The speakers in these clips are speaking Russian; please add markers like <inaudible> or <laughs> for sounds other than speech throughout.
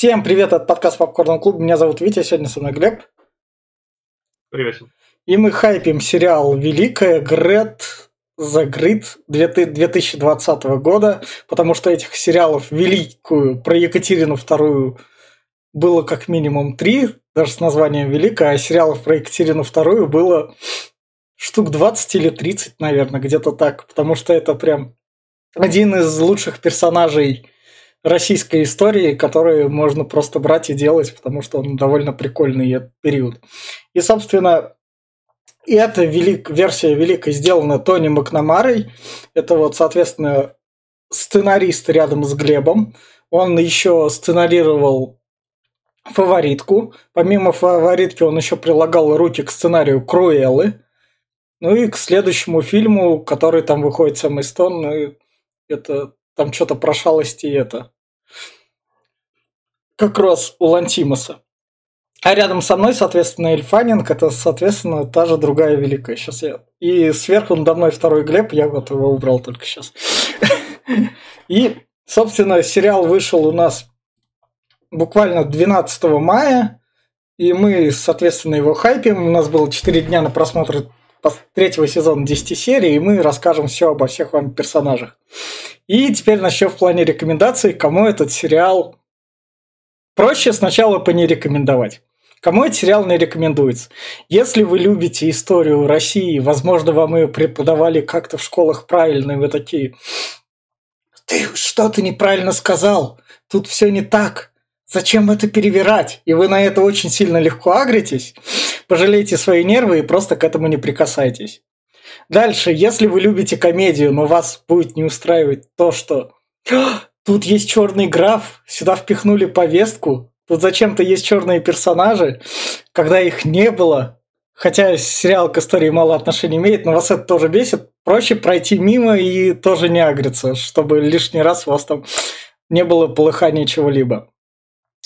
Всем привет от подкаста Попкорн Клуб. Меня зовут Витя, сегодня со мной Глеб. Привет. И мы хайпим сериал «Великая Грет The Grid 2020 года, потому что этих сериалов «Великую» про Екатерину вторую было как минимум три, даже с названием «Великая», а сериалов про Екатерину вторую было штук 20 или 30, наверное, где-то так, потому что это прям один из лучших персонажей российской истории, которые можно просто брать и делать, потому что он довольно прикольный период. И, собственно, эта велик, версия великой сделана Тони Макнамарой. Это вот, соответственно, сценарист рядом с Глебом. Он еще сценарировал фаворитку. Помимо фаворитки он еще прилагал руки к сценарию Круэллы. Ну и к следующему фильму, который там выходит самый стон, ну, это там что-то про шалости это. Как раз у Лантимоса. А рядом со мной, соответственно, Эльфанинг, это, соответственно, та же другая великая. Сейчас я... И сверху надо мной второй Глеб, я вот его убрал только сейчас. <laughs> И, собственно, сериал вышел у нас буквально 12 мая, и мы, соответственно, его хайпим. У нас было 4 дня на просмотр третьего сезона 10 серий, и мы расскажем все обо всех вам персонажах. И теперь начнем в плане рекомендаций, кому этот сериал проще сначала по не рекомендовать. Кому этот сериал не рекомендуется? Если вы любите историю России, возможно, вам ее преподавали как-то в школах правильно, и вы такие, ты что-то неправильно сказал, тут все не так, зачем это перевирать? И вы на это очень сильно легко агритесь, пожалейте свои нервы и просто к этому не прикасайтесь. Дальше, если вы любите комедию, но вас будет не устраивать то, что «А, тут есть черный граф, сюда впихнули повестку, Тут зачем-то есть черные персонажи, когда их не было. Хотя сериал к истории мало отношения имеет, но вас это тоже бесит. Проще пройти мимо и тоже не агриться, чтобы лишний раз у вас там не было полыхания чего-либо.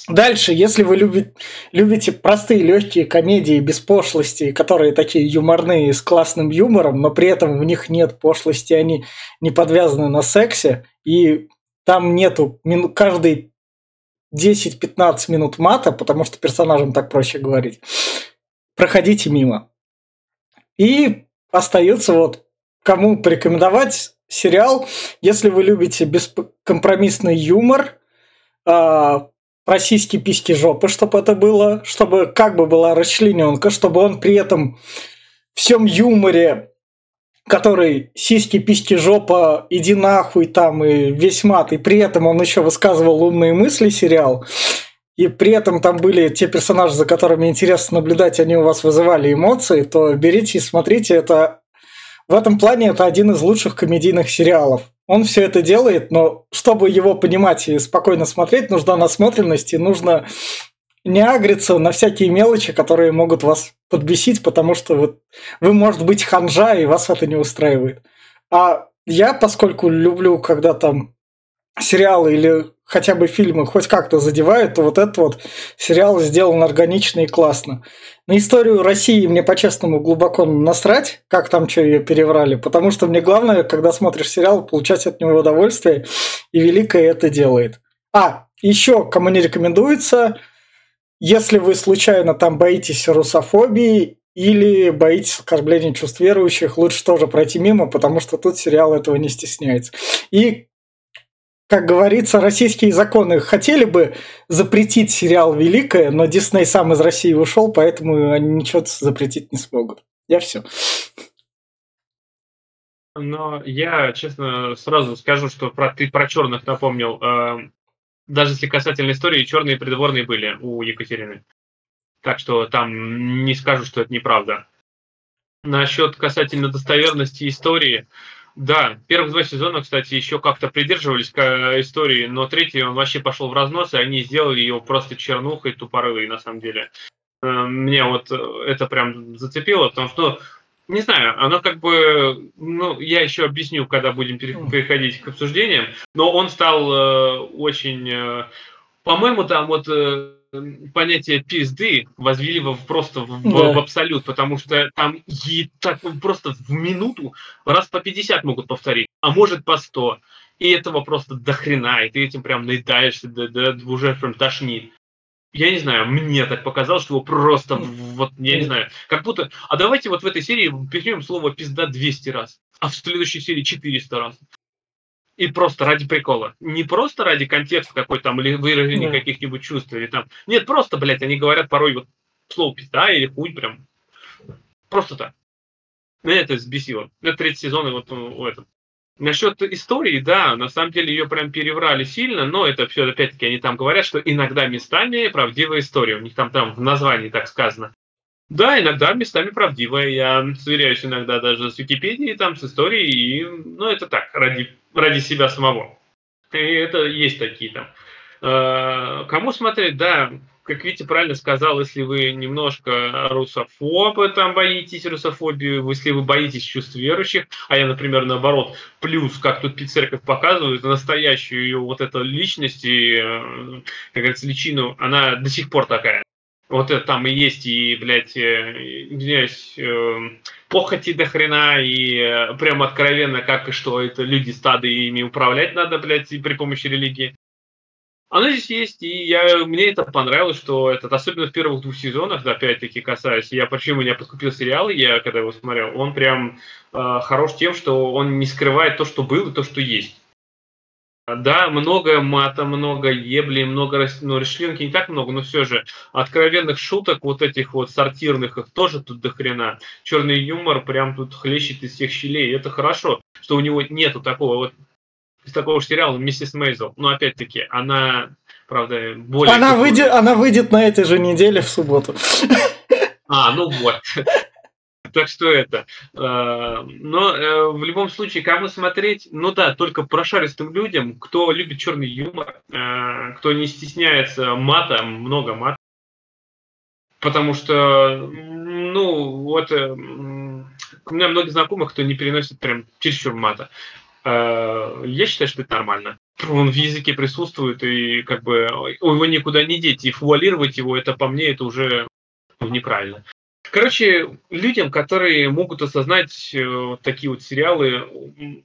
Дальше, если вы любите, любите простые легкие комедии без пошлости, которые такие юморные, с классным юмором, но при этом в них нет пошлости, они не подвязаны на сексе, и там нету каждый 10-15 минут мата, потому что персонажам так проще говорить, проходите мимо. И остается вот кому порекомендовать сериал, если вы любите бескомпромиссный юмор, э, про сиськи, письки, жопы, чтобы это было, чтобы как бы была расчлененка, чтобы он при этом всем юморе который сиськи, письки, жопа, иди нахуй там и весь мат, и при этом он еще высказывал умные мысли сериал, и при этом там были те персонажи, за которыми интересно наблюдать, они у вас вызывали эмоции, то берите и смотрите, это в этом плане это один из лучших комедийных сериалов. Он все это делает, но чтобы его понимать и спокойно смотреть, нужна насмотренность и нужно не агриться на всякие мелочи, которые могут вас подбесить, потому что вы, вы, может быть, ханжа, и вас это не устраивает. А я, поскольку люблю, когда там сериалы или хотя бы фильмы хоть как-то задевают, то вот этот вот сериал сделан органично и классно. На историю России мне по-честному глубоко насрать, как там что ее переврали, потому что мне главное, когда смотришь сериал, получать от него удовольствие, и Великое это делает. А, еще кому не рекомендуется – если вы случайно там боитесь русофобии или боитесь оскорбления чувств верующих, лучше тоже пройти мимо, потому что тут сериал этого не стесняется. И как говорится, российские законы хотели бы запретить сериал «Великое», но Дисней сам из России ушел, поэтому они ничего запретить не смогут. Я все. Но я, честно, сразу скажу, что про, ты про черных напомнил. Эм, даже если касательно истории, черные придворные были у Екатерины. Так что там не скажу, что это неправда. Насчет касательно достоверности истории, да, первых два сезона, кстати, еще как-то придерживались к э, истории, но третий он вообще пошел в разнос, и они сделали его просто чернухой тупорылой, на самом деле. Э, мне вот это прям зацепило, потому что не знаю, оно как бы, ну, я еще объясню, когда будем переходить к обсуждениям, но он стал э, очень, э, по-моему, там вот э, понятие пизды возвели в, просто в, да. в абсолют, потому что там и так просто в минуту раз по 50 могут повторить, а может по 100. И этого просто дохрена, и ты этим прям наедаешься, да, да, уже прям тошнит. Я не знаю, мне так показалось, что его просто, вот, я не знаю, как будто... А давайте вот в этой серии перейдем слово «пизда» 200 раз, а в следующей серии 400 раз. И просто ради прикола. Не просто ради контекста какой там или выражения да. каких-нибудь чувств или там. Нет, просто, блядь, они говорят порой вот слово пизда или хуй прям. Просто так. Меня это взбесило. Это третий сезон, и вот ну, этот. Насчет истории, да, на самом деле ее прям переврали сильно, но это все, опять-таки, они там говорят, что иногда местами правдивая история. У них там, там в названии так сказано. Да, иногда местами правдивая. Я сверяюсь иногда даже с Википедией, там, с историей, и, ну, это так, ради, ради себя самого. И это есть такие там. Э, кому смотреть, да, как Витя правильно сказал, если вы немножко русофобы, там боитесь русофобию, если вы боитесь чувств верующих, а я, например, наоборот, плюс, как тут церковь показывает, настоящую ее вот эту личность и, э, как говорится, личину, она до сих пор такая. Вот это там и есть, и, блядь, э, извиняюсь, э, похоти до хрена, и э, прям откровенно, как и что, это люди стады, и ими управлять надо, блядь, при помощи религии. Оно здесь есть, и я, мне это понравилось, что этот, особенно в первых двух сезонах, опять-таки касаясь, я почему меня подкупил сериал, я когда его смотрел, он прям э, хорош тем, что он не скрывает то, что было, и то, что есть. Да, много мата, много ебли, много ну, расчленки не так много, но все же откровенных шуток, вот этих вот сортирных, их тоже тут до хрена. Черный юмор прям тут хлещет из всех щелей. И это хорошо, что у него нету такого вот из такого же сериала «Миссис Мейзел». Но опять-таки, она, правда, более... Она, выйдет, она выйдет на этой же неделе в субботу. А, ну вот. Так что это. Э, но э, в любом случае, кому смотреть, ну да, только прошаристым людям, кто любит черный юмор, э, кто не стесняется мата, много мата. Потому что, ну, вот у меня много знакомых, кто не переносит прям чересчур мата. Я считаю, что это нормально. Он в языке присутствует, и как бы его никуда не деть. И фуалировать его, это по мне, это уже неправильно. Короче, людям, которые могут осознать э, такие вот сериалы,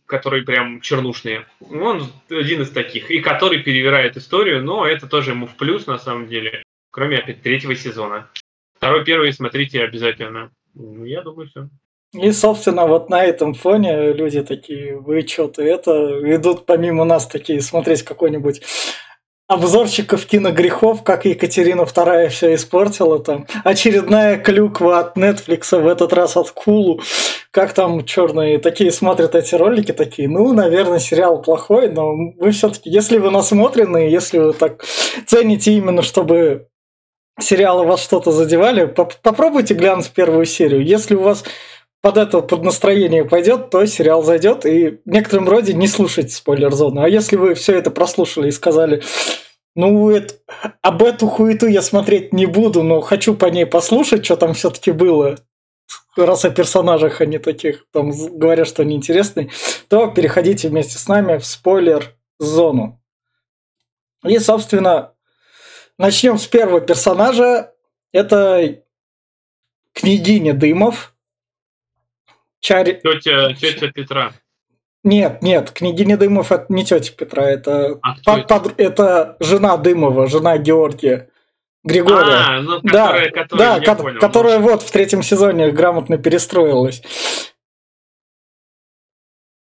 которые прям чернушные, он один из таких, и который перевирает историю, но это тоже ему в плюс на самом деле, кроме опять третьего сезона. Второй, первый смотрите обязательно. Ну, я думаю, все. И, собственно, вот на этом фоне люди такие, вы что-то это, идут помимо нас такие смотреть какой-нибудь обзорчиков киногрехов, как Екатерина II все испортила там. Очередная клюква от Netflix, в этот раз от Кулу. Как там черные такие смотрят эти ролики, такие, ну, наверное, сериал плохой, но вы все-таки, если вы насмотрены, если вы так цените именно, чтобы сериалы вас что-то задевали, попробуйте глянуть первую серию. Если у вас под это под настроение пойдет, то сериал зайдет, и в некотором роде не слушайте спойлер-зону. А если вы все это прослушали и сказали, ну, это, об эту хуету я смотреть не буду, но хочу по ней послушать, что там все-таки было, раз о персонажах они таких там говорят, что они интересные, то переходите вместе с нами в спойлер-зону. И, собственно, начнем с первого персонажа. Это княгиня Дымов, Чари... Тетя, тетя Петра. Нет, нет, княгиня Дымов это не тетя Петра, это, а под, под, это жена Дымова, жена Георгия. Григория. А, ну, которая, да, которая, да, ко- понял, которая вот в третьем сезоне грамотно перестроилась.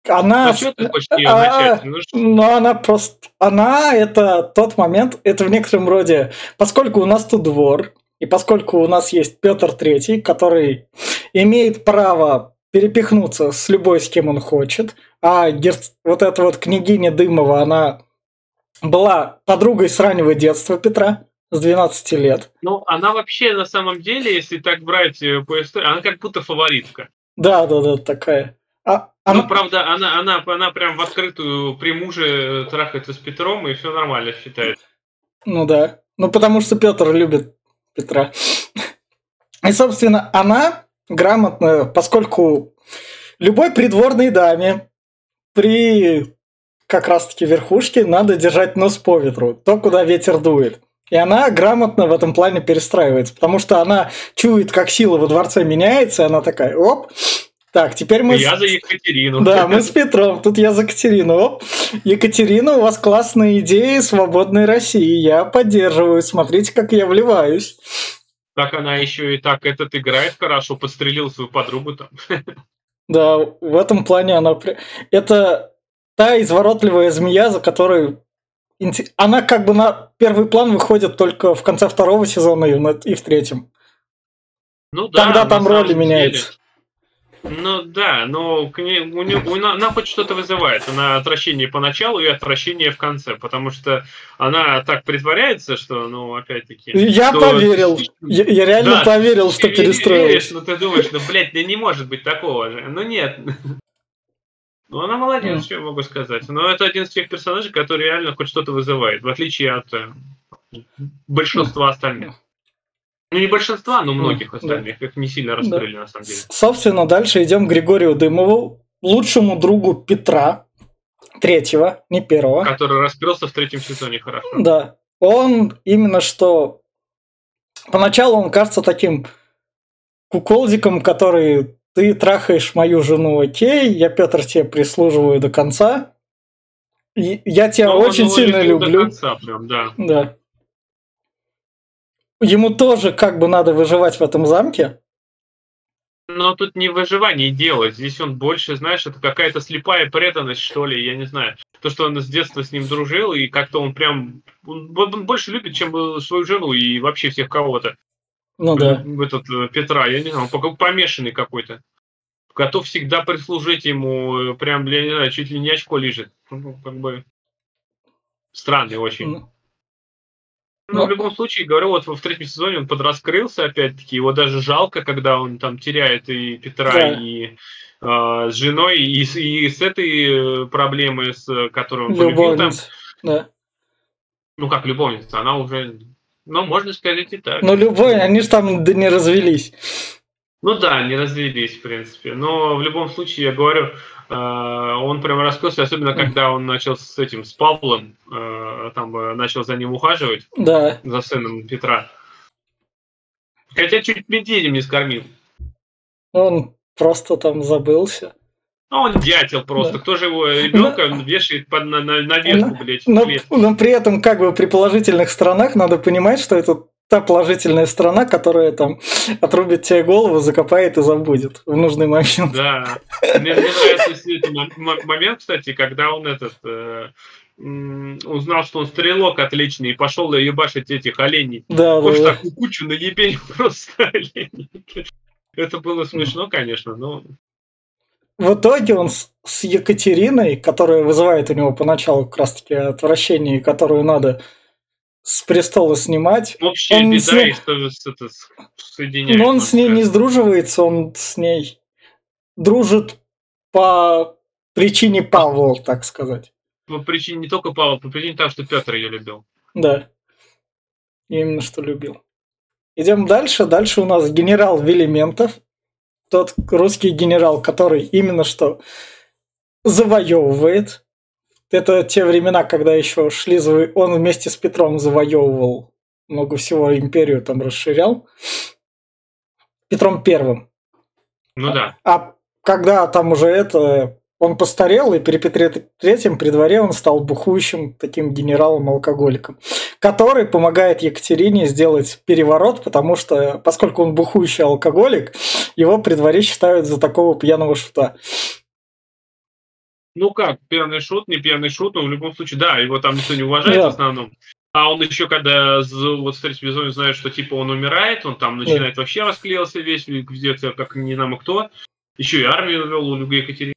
Она, ну, ты хочешь ее а, Ну, ну, она просто, она это тот момент, это в некотором роде, поскольку у нас тут двор, и поскольку у нас есть Петр Третий, который имеет право перепихнуться с любой, с кем он хочет. А герц... вот эта вот княгиня Дымова, она была подругой с раннего детства Петра, с 12 лет. Ну, она вообще на самом деле, если так брать э, по истории, она как будто фаворитка. Да, да, да, такая. А, она... Ну, правда, она, она, она прям в открытую при муже трахается с Петром, и все нормально считает. Ну да. Ну, потому что Петр любит Петра. <laughs> И, собственно, она грамотно, поскольку любой придворной даме при как раз-таки верхушке надо держать нос по ветру, то, куда ветер дует. И она грамотно в этом плане перестраивается, потому что она чует, как сила во дворце меняется, и она такая, оп, Так, теперь мы... Я за Екатерину. Да, мы с Петром. Тут я за Екатерину. Оп. Екатерина, у вас классные идеи свободной России. Я поддерживаю. Смотрите, как я вливаюсь. Так она еще и так этот играет хорошо, подстрелил свою подругу там. <laughs> Да, в этом плане она... Это та изворотливая змея, за которой... Она как бы на первый план выходит только в конце второго сезона и в третьем. Ну да, Когда там роли меняются. Ну да, но у нее, она, она хоть что-то вызывает. Она отвращение поначалу и отвращение в конце, потому что она так притворяется, что, ну, опять-таки... Я что... поверил. Я, я реально да, поверил, что перестроилась. Ну ты думаешь, ну, блядь, да не может быть такого же. Ну нет. Ну, она молодец, mm. что я могу сказать. Но это один из тех персонажей, который реально хоть что-то вызывает, в отличие от э, большинства остальных. Ну, не большинства, но многих остальных. Да. Их не сильно раскрыли, да. на самом деле. Собственно, дальше идем к Григорию Дымову, лучшему другу Петра, третьего, не первого. Который раскрылся в третьем сезоне хорошо. Да. Он именно что... Поначалу он кажется таким куколдиком, который ты трахаешь мою жену, окей, я, Петр, тебе прислуживаю до конца. Я тебя Но очень сильно люблю. До конца прям, да. Да ему тоже как бы надо выживать в этом замке. Но тут не выживание дело. Здесь он больше, знаешь, это какая-то слепая преданность, что ли, я не знаю. То, что он с детства с ним дружил, и как-то он прям... Он больше любит, чем свою жену и вообще всех кого-то. Ну да. Этот э, Петра, я не знаю, он помешанный какой-то. Готов всегда прислужить ему, э, прям, я не знаю, чуть ли не очко лежит. Ну, как бы... Странный очень. Ну, в любом случае, говорю, вот в третьем сезоне он подраскрылся, опять-таки, его даже жалко, когда он там теряет и Петра, да. и э, с женой, и, и с этой проблемой, с которой он полюбил там. Да. Ну, как любовница, она уже, ну, можно сказать и так. Ну, любой, они же там не развелись. Ну да, не развелись, в принципе. Но в любом случае, я говорю, э, он прям раскрылся, особенно когда он начал с этим, с Павлом, э, там э, начал за ним ухаживать, да. за сыном Петра. Хотя чуть медведем не скормил. Он просто там забылся. Ну, он дятел просто. Да. Кто же его ребенка но, вешает под, на, на, на ветку, блядь, но, но при этом, как бы при положительных сторонах, надо понимать, что это та положительная сторона, которая там отрубит тебе голову, закопает и забудет в нужный момент. Да. Мне, мне нравится этот момент, кстати, когда он этот э, узнал, что он стрелок отличный, и пошел ебашить этих оленей. Да, Может, да, такую кучу наебень <laughs> просто оленей. Это было смешно, конечно, но... В итоге он с, с Екатериной, которая вызывает у него поначалу как раз-таки отвращение, которую надо с престола снимать. Общая он беда, ней... что это соединяет. Но он с ней не сдруживается, он с ней дружит по причине Павла, так сказать. По причине не только Павла, по причине того, что Петр ее любил. Да. Именно что любил. Идем дальше. Дальше у нас генерал Велиментов. Тот русский генерал, который именно что завоевывает это те времена, когда еще шли, он вместе с Петром завоевывал много всего, империю там расширял. Петром Первым. Ну да. А когда там уже это, он постарел, и при Петре Третьем при дворе он стал бухующим таким генералом-алкоголиком, который помогает Екатерине сделать переворот, потому что, поскольку он бухующий алкоголик, его при дворе считают за такого пьяного шута. Ну как, пьяный шут, не пьяный шут, но в любом случае, да, его там никто не уважает да. в основном. А он еще, когда вот в третьем сезоне знает, что типа он умирает, он там начинает да. вообще расклеился весь, где-то как не знамо кто. Еще и армию вел у Люга Екатерины.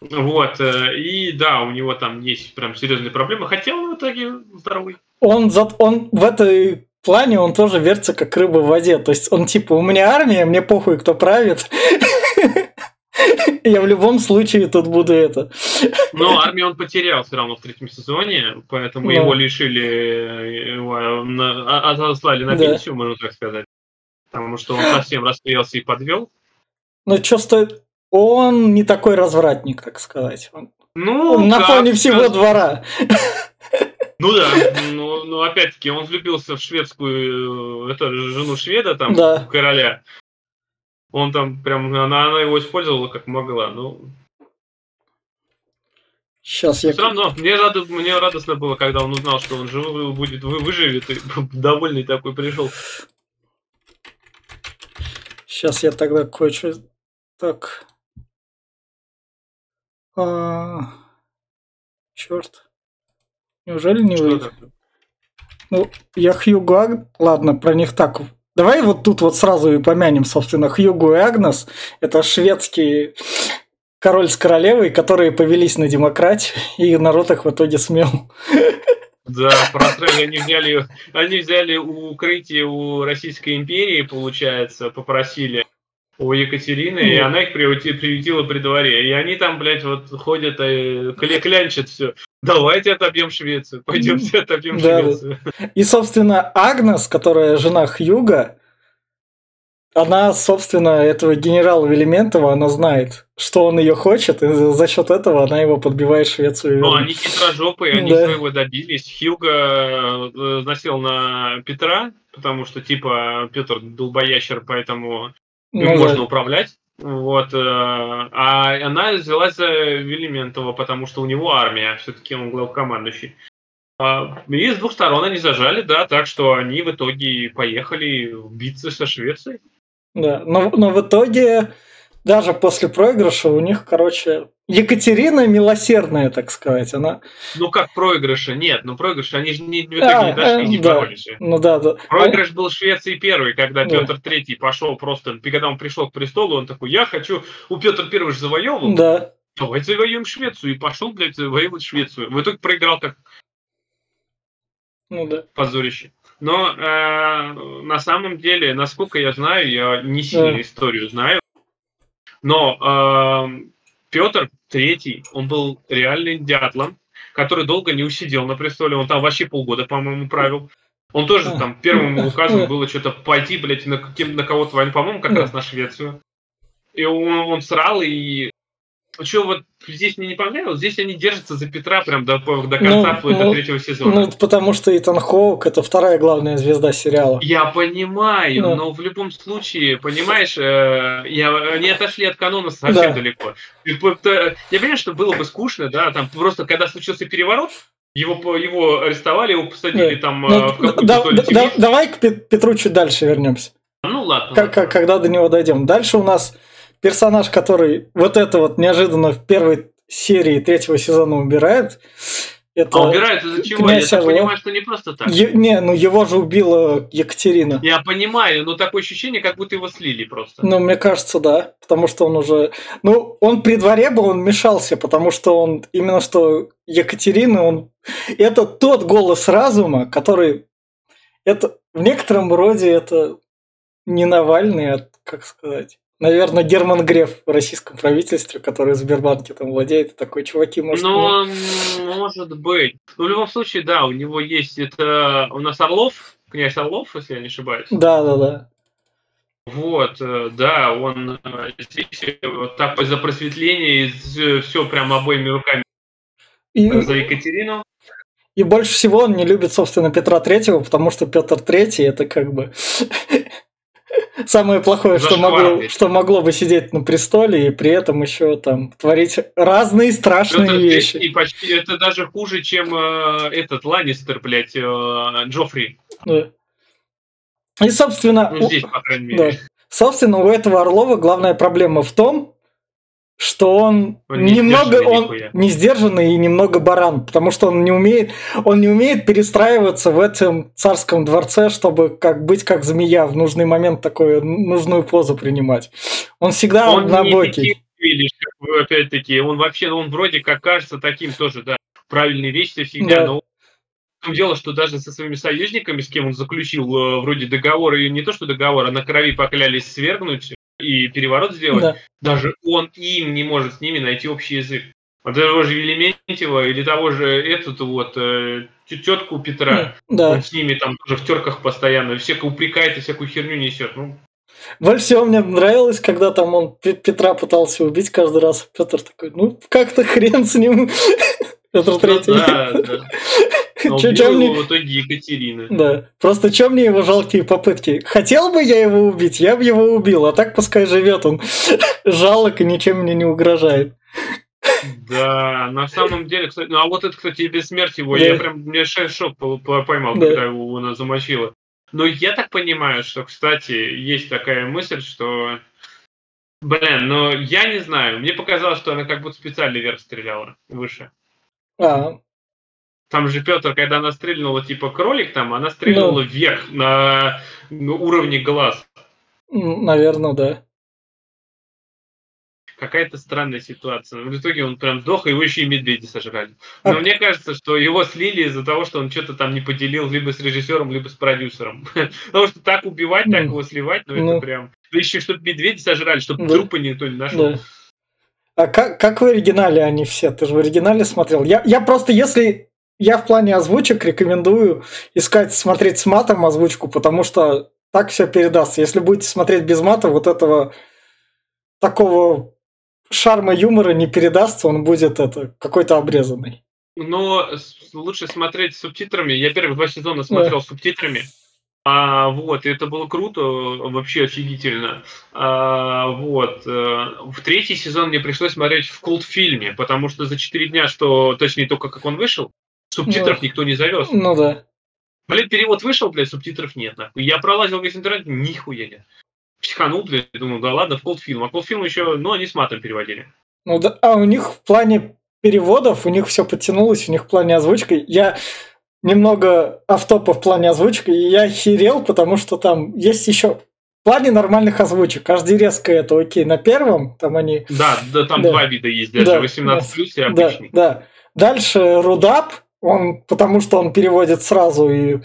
Вот, э, и да, у него там есть прям серьезные проблемы, хотя он в итоге здоровый. Он, он в этой плане он тоже вертится как рыба в воде. То есть он типа, у меня армия, мне похуй, кто правит. <laughs> <laughs> Я в любом случае тут буду это. Но армию он потерял все равно в третьем сезоне, поэтому его лишили, его а, отослали на пенсию, можно так сказать. Потому что он совсем расклеился и подвел. Ну, что стоит... Он не такой развратник, так сказать. Он... Ну, он на фоне всего сказать. двора. Ну да, но, но опять-таки он влюбился в шведскую, э, это жену шведа, там, да. короля. Он там прям, она, она его использовала как могла. Ну, Сейчас я... Все равно, мне, рад, мне радостно было, когда он узнал, что он живой будет, вы, выживет, и <laughs> довольный такой пришел. Сейчас я тогда кое-что... Так. А... Черт. Неужели не выйдет? Ну, я Аг... Ладно, про них так. Давай вот тут вот сразу и помянем, собственно, Хьюго и Агнес. Это шведские король с королевой, которые повелись на демократию, и народ их в итоге смел. Да, просрали, они взяли, они взяли укрытие у Российской империи, получается, попросили у Екатерины, и Мгм. она их приюти- приютила при дворе. И они там, блядь, вот ходят и кля- клянчат все. Давайте отобьем Швецию, пойдемте отобьем Да. Швецию. И, собственно, Агнес, которая жена Хьюга, она, собственно, этого генерала Велиментова, она знает, что он ее хочет, и за счет этого она его подбивает в Швецию. вернет. они хитрожопые, они Да. своего добились. Хьюго э, насел на Петра, потому что, типа, Петр долбоящер, поэтому Ну им да. можно управлять. Вот, э, а она взялась за Велиментова, потому что у него армия, все-таки он главкомандующий. А, И с двух сторон они зажали, да, так что они в итоге поехали биться со Швецией. Да, но, но в итоге, даже после проигрыша, у них, короче, Екатерина милосердная, так сказать, она... Ну как проигрыша? Нет, ну проигрыша, они же не, в итоге А, не дошли, э, не да. боролись. Ну да, да. Проигрыш был Швеции первый, когда Да. Петр Третий пошел просто, когда он пришел к престолу, он такой, я хочу, у Петр Первый же завоевывал, Да, давайте завоюем Швецию, и пошел, блядь, завоевывать Швецию. В итоге проиграл как ну да. позорище. Но э, на самом деле, насколько я знаю, я не сильно Да. историю знаю, но Петр Третий, он был реальным дятлом, который долго не усидел на престоле, он там вообще полгода, по-моему, правил. Он тоже там первым указом было что-то пойти, блядь, на, на кого-то войну, по-моему, как раз на Швецию. И он, он срал, и что вот здесь мне не понравилось, здесь они держатся за Петра прям до, до конца Ну, вплоть ну, до третьего сезона. Ну, потому что Итан Хоук – это вторая главная звезда сериала. Я понимаю, Да. но в любом случае, понимаешь, э, я, они отошли от канона совсем Да. далеко. Э, Я понимаю, что было бы скучно, да, там просто когда случился переворот, его, его арестовали, его посадили Да. там э, Ну, в какую-то да- да- давай к Пет- Петру чуть дальше вернемся. Ну ладно. Как- как- когда до него дойдем. Дальше у нас персонаж, который вот это вот неожиданно в первой серии третьего сезона убирает. Это... А убирают из-за чего? Я так понимаю, что не просто так. Е- не, ну его же убила Екатерина. Я понимаю, но такое ощущение, как будто его слили просто. Ну, мне кажется, да. Потому что он уже... Ну, он при дворе был, он мешался, потому что он... Именно что Екатерина, он... Это тот голос разума, который... Это в некотором роде это не Навальный, а, как сказать... Наверное, Герман Греф в российском правительстве, который в Сбербанке там владеет, такой, чуваки, может... Ну, м, может быть. Ну, в любом случае, да, у него есть это у нас Орлов, князь Орлов, если я не ошибаюсь. Да, да, да. Вот, э, да, он э, здесь э, вот так за просветление и все прям обоими руками И, за Екатерину. и больше всего он не любит, собственно, Петра Третьего, потому что Петр Третий это как бы <laughs> самое плохое, что могло, что могло бы сидеть на престоле и при этом еще там творить разные страшные Петр вещи. Третий почти это даже хуже, чем э, этот Ланнистер, блядь, э, Джоффри. Да. И, собственно, Ну, здесь, по крайней да. мере. собственно, у этого Орлова главная проблема в том, что он, Он не немного он нихуя. не сдержанный и немного баран, потому что он не умеет он не умеет перестраиваться в этом царском дворце, чтобы как быть как змея в нужный момент такую нужную позу принимать. Он всегда Он не однобокий. таким, видишь, опять-таки, он вообще, он вроде как кажется таким тоже, да, правильные вещи всегда, Да. но в том дело, что даже со своими союзниками, с кем он заключил э, вроде договор, и не то что договор, а на крови поклялись свергнуть и переворот сделать, Да. даже он им не может с ними найти общий язык. Вот того же Елементьева или того же эту вот э, тетку Петра, Да. он с ними там тоже в терках постоянно, всякое упрекает и всякую херню несет. Ну, Больше всего мне нравилось, когда там он Пе- Петра пытался убить каждый раз. Петр такой, ну как-то хрен с ним. <laughs> Петр ну Третий. да, да. Но Чё- убил чё мне- в итоге Екатерина. Да. Просто чем мне его жалкие попытки? Хотел бы я его убить, я бы его убил, а так пускай живет он <laughs> жалок и ничем мне не угрожает. Да, на самом деле, кстати, ну а вот это, кстати, и бессмертие его, Да. я прям, мне шок по- по- поймал, Да. когда его она замочила. Но я так понимаю, что, кстати, есть такая мысль, что, блин, ну я не знаю, мне показалось, что она как будто специально вверх стреляла, выше. А, Там же Петр, когда она стрельнула типа кролик там, она стрельнула Ну. вверх на уровне глаз. наверное, да. Какая-то странная ситуация. В итоге он прям сдох, и его еще и медведи сожрали. Но А- мне кажется, что его слили из-за того, что он что-то там не поделил либо с режиссером, либо с продюсером. <laughs> Потому что так убивать, так Ну, его сливать, ну ну. это прям... Да еще, чтобы медведи сожрали, чтобы трупы никто не нашел. А как, как в оригинале они все? Ты же в оригинале смотрел. Я, я просто, если я в плане озвучек рекомендую искать, смотреть с матом озвучку, потому что так все передастся. Если будете смотреть без мата, вот этого такого шарма юмора не передастся, он будет это какой-то обрезанный. Но лучше смотреть с субтитрами. Я первые два сезона смотрел с субтитрами. А, вот, и это было круто, вообще офигительно. А, вот. э, В третий сезон мне пришлось смотреть в култ-фильме, потому что за четыре дня, что, точнее, только как он вышел, субтитров Ну. никто не завез. Ну да. Блин, перевод вышел, блядь, субтитров нет, нахуй. Я пролазил весь интернет, нихуя нет. Психанул, блядь, думаю, да ладно, в колдфильм. А колдфильм еще, ну, они с матом переводили. Ну да, а у них в плане переводов, у них все подтянулось, у них в плане озвучки. Я немного автопа в плане озвучки, и я херел, потому что там есть еще в плане нормальных озвучек. Каждый резко это окей. На первом там они... Да, да, там Да. два вида есть, даже Да, 18 плюс и Да, обычный. да. Дальше Рудап, он, потому что он переводит сразу и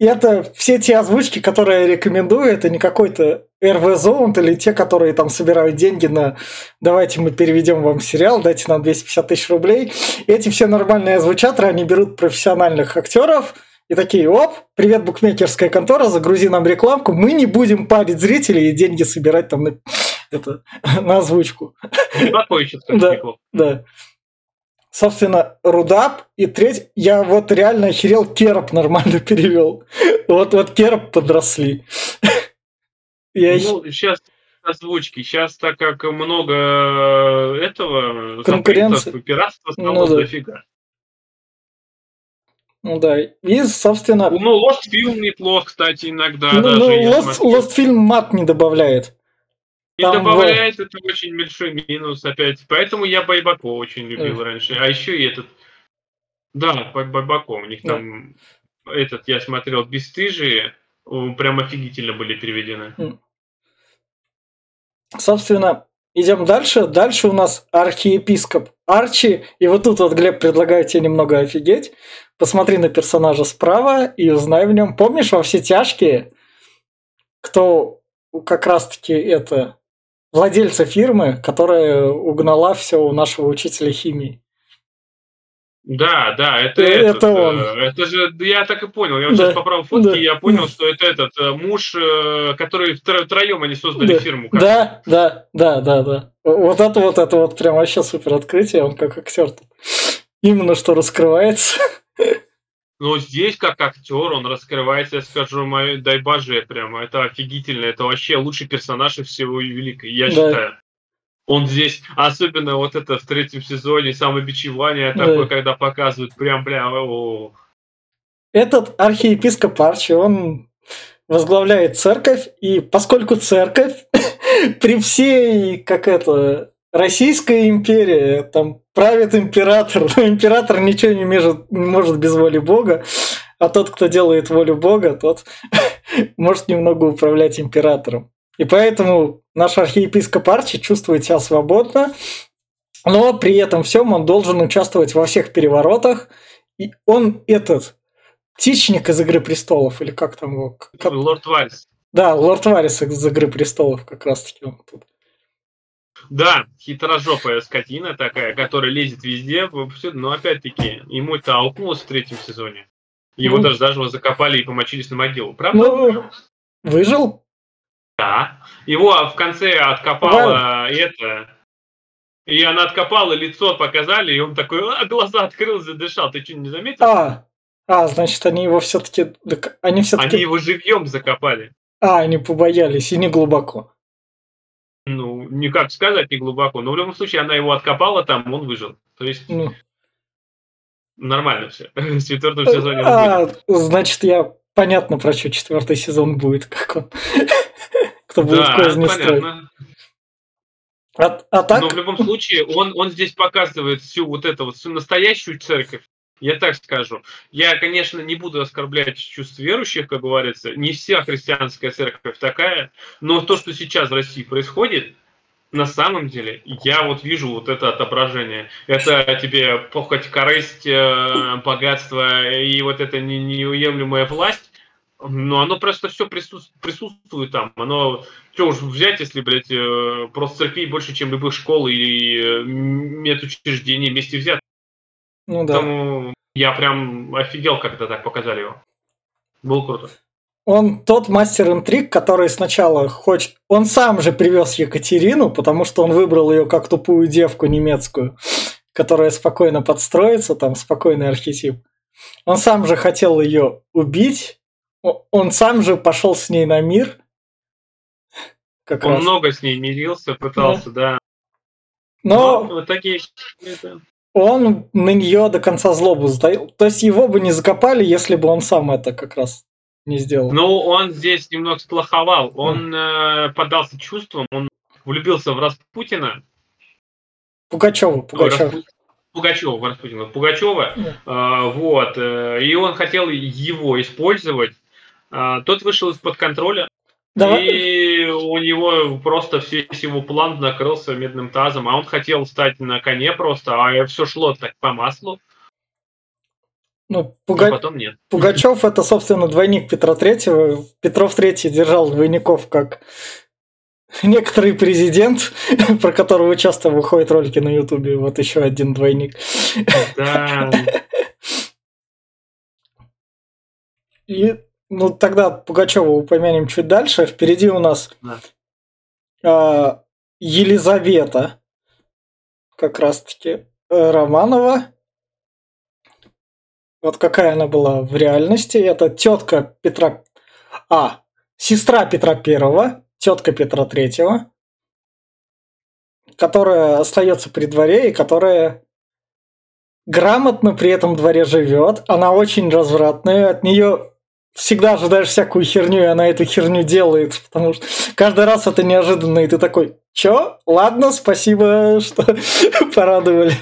и это все те озвучки, которые я рекомендую, это не какой-то RV Zone или те, которые там собирают деньги на давайте мы переведем вам сериал, дайте нам 250 тысяч рублей. Эти все нормальные озвучаторы, они берут профессиональных актеров и такие, оп, привет, букмекерская контора, загрузи нам рекламку, мы не будем парить зрителей и деньги собирать там на, это, <laughs> на озвучку. Да. Да. Собственно, Рудап и треть. Я вот реально охерел, Кероп нормально <laughs> перевел. Вот, вот Кероп подросли. <laughs> Я Ну, сейчас озвучки. Сейчас, так как много этого Конкуренции. пиратства стало Ну да. дофига. Ну да. И, собственно, Ну, Lost Film неплох, кстати, иногда ну, даже. ну, Lost. Lost фильм мат не добавляет. И там добавляет это очень большой минус опять. Поэтому я Байбако очень любил раньше. А еще и этот... Да, Бай- Байбако. У них Да. там этот, я смотрел, «Бесстыжие». о, Прям офигительно были переведены. Собственно, идем дальше. Дальше у нас архиепископ Арчи. И вот тут вот Глеб предлагает тебе немного офигеть. Посмотри на персонажа справа и узнай в нем. Помнишь во все тяжкие, кто как раз-таки это владельца фирмы, которая угнала все у нашего учителя химии. Да, да, это, Э, этот, это он. э, Это же, я так и понял. Я вот Да, сейчас поправил фотки, да. и я понял, что это этот э, муж, э, который втро- втроем они создали Да, фирму. как- Да, да, да, да, да. Вот это вот, это вот прям вообще супер открытие, он как актер. Именно что раскрывается. Но здесь, как актер, он раскрывается, я скажу, мой, дай боже, прямо. Это офигительно. Это вообще лучший персонаж из всего Великой, я Да. считаю. Он здесь, особенно вот это в третьем сезоне, самобичевание Да. такое, когда показывают, прям, прям, о, Этот архиепископ Арчи, он возглавляет церковь, и поскольку церковь <laughs> при всей, как это, Российская империя, там правит император, но император ничего не может, не может без воли Бога, а тот, кто делает волю Бога, тот <laughs> может немного управлять императором. И поэтому наш архиепископ Арчи чувствует себя свободно, но при этом всем он должен участвовать во всех переворотах, и он этот птичник из «Игры престолов», или как там его? Как- Лорд Варис. Да, лорд Варис из «Игры престолов» как раз-таки он тут. Да, хитрожопая скотина такая, которая лезет везде, но опять-таки, ему это аукнулось в третьем сезоне. Его Ну. даже заживо закопали и помочились на могилу. Правда? Ну, выжил? Да. Его в конце откопала это... И она откопала, лицо показали, и он такой, а, глаза открыл, задышал. Ты что, не заметил? А, А, значит, они его все-таки... Они все-таки... Они его живьем закопали. А, они побоялись, и не глубоко. Ну, не как сказать, не глубоко. Но в любом случае, она его откопала там, он выжил. То есть, Ну, нормально все. <laughs> В четвертом сезоне он а, значит, я понятно, про что четвертый сезон будет, как он. <laughs> Кто будет Да, козни строить. А, а так, Но в любом случае, он, он здесь показывает всю вот эту вот всю настоящую церковь. Я так скажу. Я, конечно, не буду оскорблять чувств верующих, как говорится. Не вся христианская церковь такая. Но то, что сейчас в России происходит, на самом деле, я вот вижу вот это отображение. Это тебе похоть, корысть, э, богатство и вот эта не- неуемлемая власть. Но оно просто все присутствует там. Оно, что уж взять, если, блядь, э, просто церквей больше, чем любых школ и э, медучреждений вместе взят. Ну да. Поэтому я прям офигел, когда так показали его. Было круто. Он тот мастер интриг, который сначала хочет... Он сам же привез Екатерину, потому что он выбрал ее как тупую девку немецкую, которая спокойно подстроится, там спокойный архетип. Он сам же хотел ее убить, он сам же пошел с ней на мир. Как Он раз. много с ней мирился, пытался, да. Но в итоге он на нее до конца злобу затаил. То есть его бы не закопали, если бы он сам это как раз не сделал. Ну, он здесь немного сплоховал. Он э, поддался чувствам, он влюбился в Распутина. Пугачева, Пугачева. Распу- Пугачева, в Распутина, Пугачева. Э, вот. э, и он хотел его использовать. Э, тот вышел из-под контроля. Давай, И у него просто все, весь его план накрылся медным тазом, а он хотел стать на коне просто, а все шло так по маслу, ну, а Пуга- потом нет. Пугачев это, собственно, двойник Петра Третьего. Петров Третий держал двойников как некоторый президент, <laughs> про которого часто выходят ролики на Ютубе. Вот еще один двойник. Да, <laughs> И ну тогда Пугачева упомянем чуть дальше. Впереди у нас Да. а, Елизавета, как раз-таки э, Романова. Вот какая она была в реальности. Это тетка Петра... А, сестра Петра Первого, тетка Петра Третьего, которая остается при дворе и которая грамотно при этом дворе живет. Она очень развратная, от нее всегда ожидаешь всякую херню, и она эту херню делает, потому что каждый раз это неожиданно, и ты такой, чё? Ладно, спасибо, что <laughs> порадовали.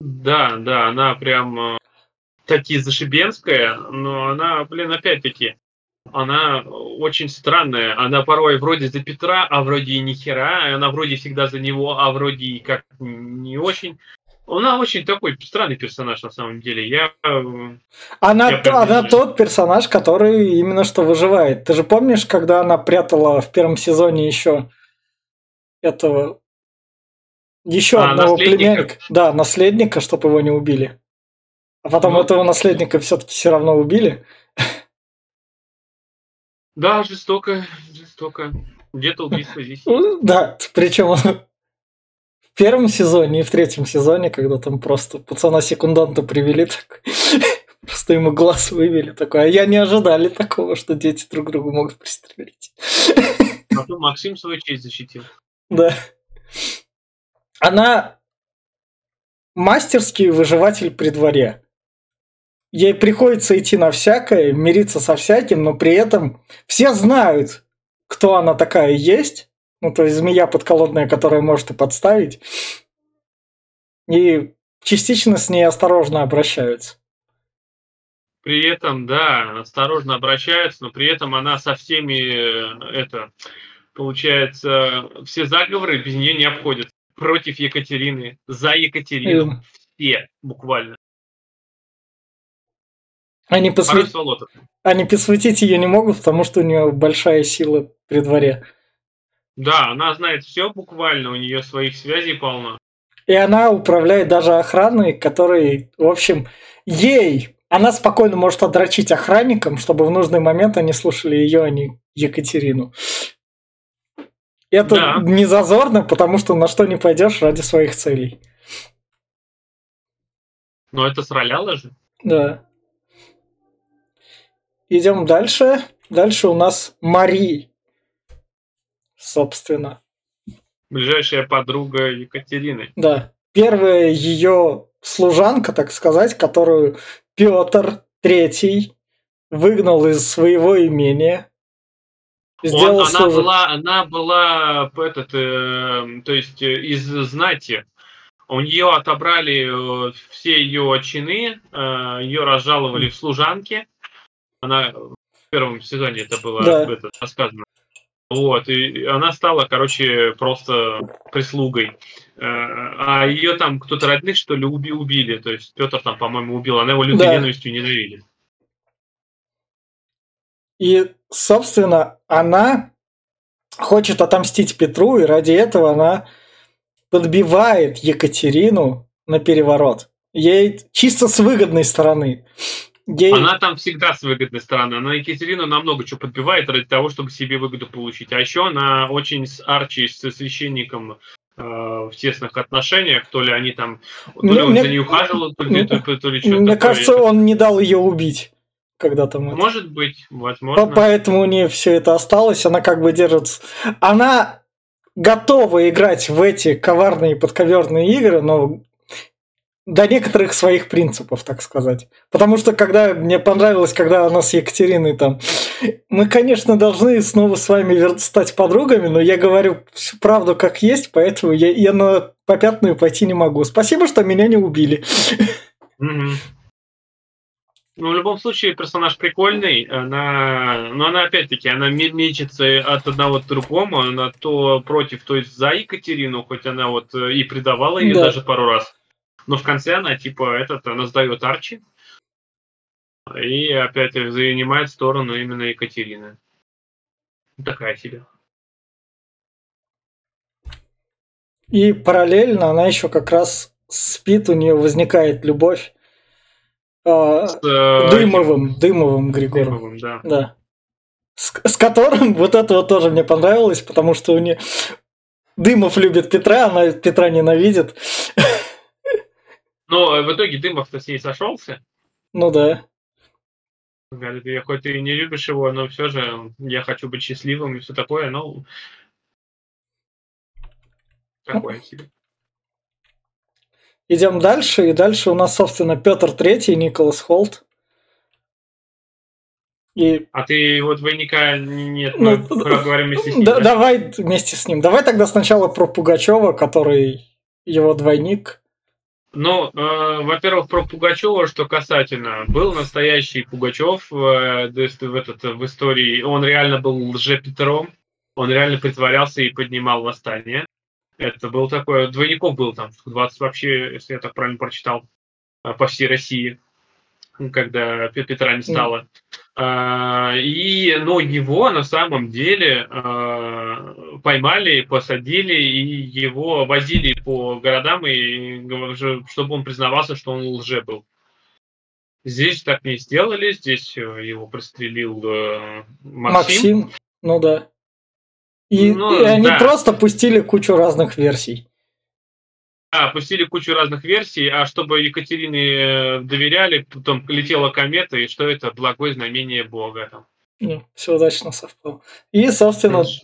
да, да, она прям э, таки зашибенская, но она, блин, опять-таки, она очень странная. Она порой вроде за Петра, а вроде и ни хера. Она вроде всегда за него, а вроде и как не очень. Она очень такой странный персонаж на самом деле. Я э, Она, Я прям она тот персонаж, который именно что выживает. Ты же помнишь, когда она прятала в первом сезоне еще этого еще А, одного племянника, да, наследника, чтобы его не убили. А потом Ну. этого наследника все-таки все равно убили. Да, жестоко, жестоко. Где-то убийство здесь. Ну, Да, причем в первом сезоне и в третьем сезоне, когда там просто пацана-секунданта привели, так, <laughs> просто ему глаз вывели такой, а я не ожидали такого, что дети друг друга могут пристрелить. А то Максим свою честь защитил. Да. Она мастерский выживатель при дворе. Ей приходится идти на всякое, мириться со всяким, но при этом все знают, кто она такая есть. Ну, то есть змея подколодная, которая может и подставить. И частично с ней осторожно обращаются. При этом, да, осторожно обращаются, но при этом она со всеми, э, это, получается, все заговоры без нее не обходят. Против Екатерины, за Екатерину, все буквально. Они, посвя-. Они посвятить ее не могут, потому что у нее большая сила при дворе. Да, она знает все буквально, у нее своих связей полно. И она управляет даже охраной, который, в общем, ей, она спокойно может отдрочить охранникам, чтобы в нужный момент они слушали ее, а не Екатерину. Это Да. не зазорно, потому что на что не пойдешь ради своих целей. Но это сраляло же. Да. Идем дальше. Дальше у нас Мари. Собственно. Ближайшая подруга Екатерины. Да. Первая ее служанка, так сказать, которую Петр Третий выгнал из своего имения. Он, она, была, она была этот, э, то есть э, из знати. У нее отобрали э, все ее чины, э, ее разжаловали в служанки. Она в первом сезоне это было да. это, рассказано. Вот, и она стала, короче, просто прислугой. Э, а ее там кто-то родных, что ли, уби убили. То есть Петр там, по-моему, убил. Она его лютой да. ненавистью ненавидит. И, собственно, она хочет отомстить Петру, и ради этого она подбивает Екатерину на переворот. Ей чисто с выгодной стороны. Ей... Она там всегда с выгодной стороны. Она Екатерину намного чего подбивает ради того, чтобы себе выгоду получить. А еще она очень с Арчи, с священником э, в тесных отношениях. То ли они там, то ли он мне... за ней ухаживал, то ли, то, то, то ли что-то. Мне кажется, он не дал ее убить когда там. Может быть, возможно. Поэтому у нее все это осталось, она как бы держится. Она готова играть в эти коварные подковерные игры, но до некоторых своих принципов, так сказать. Потому что когда мне понравилось, когда она с Екатериной там, мы, конечно, должны снова с вами стать подругами, но я говорю всю правду как есть, поэтому я, я на попятную пойти не могу. Спасибо, что меня не убили. Mm-hmm. Ну, в любом случае, персонаж прикольный. Она, но она опять-таки, она мечется от одного к другому. Она то против, то есть за Екатерину, хоть она вот э, и предавала ее да. даже пару раз. Но в конце она типа этот, она сдает Арчи. И опять занимает сторону именно Екатерины. Такая себе. И параллельно она еще как раз спит, у нее возникает любовь а, с, э, Дымовым, Дымовым Григором. Дымовым, да. да. С, с которым вот это вот тоже мне понравилось, потому что у нее Дымов любит Петра, она Петра ненавидит. Но в итоге Дымов-то с ней сошелся. Ну да. Говорит, я хоть и не любишь его, но все же я хочу быть счастливым и все такое, но такое себе. Идем дальше, и дальше у нас, собственно, Петр Третий, Николас Холт. И... А ты его двойника нет, мы ну, проговорим вместе с ним. Да, да? Давай вместе с ним. Давай тогда сначала про Пугачева, который его двойник. Ну, э, во-первых, про Пугачева, что касательно, был настоящий Пугачев э, в, этот, в истории. Он реально был лже-Петром, он реально притворялся и поднимал восстание. Это был такой, двойников был там 20 вообще, если я так правильно прочитал, а, по всей России, когда Петра не стало. Mm. И, но его на самом деле а, поймали, посадили и его возили по городам, и, чтобы он признавался, что он лже был. Здесь так не сделали, здесь э, его пристрелил э, Максим. Максим, ну да. И, ну, и они да. просто пустили кучу разных версий. Да, пустили кучу разных версий, а чтобы Екатерине э, доверяли, потом летела комета, и что это благое знамение Бога там. Ну, все удачно совпало. И, собственно, Хорошо.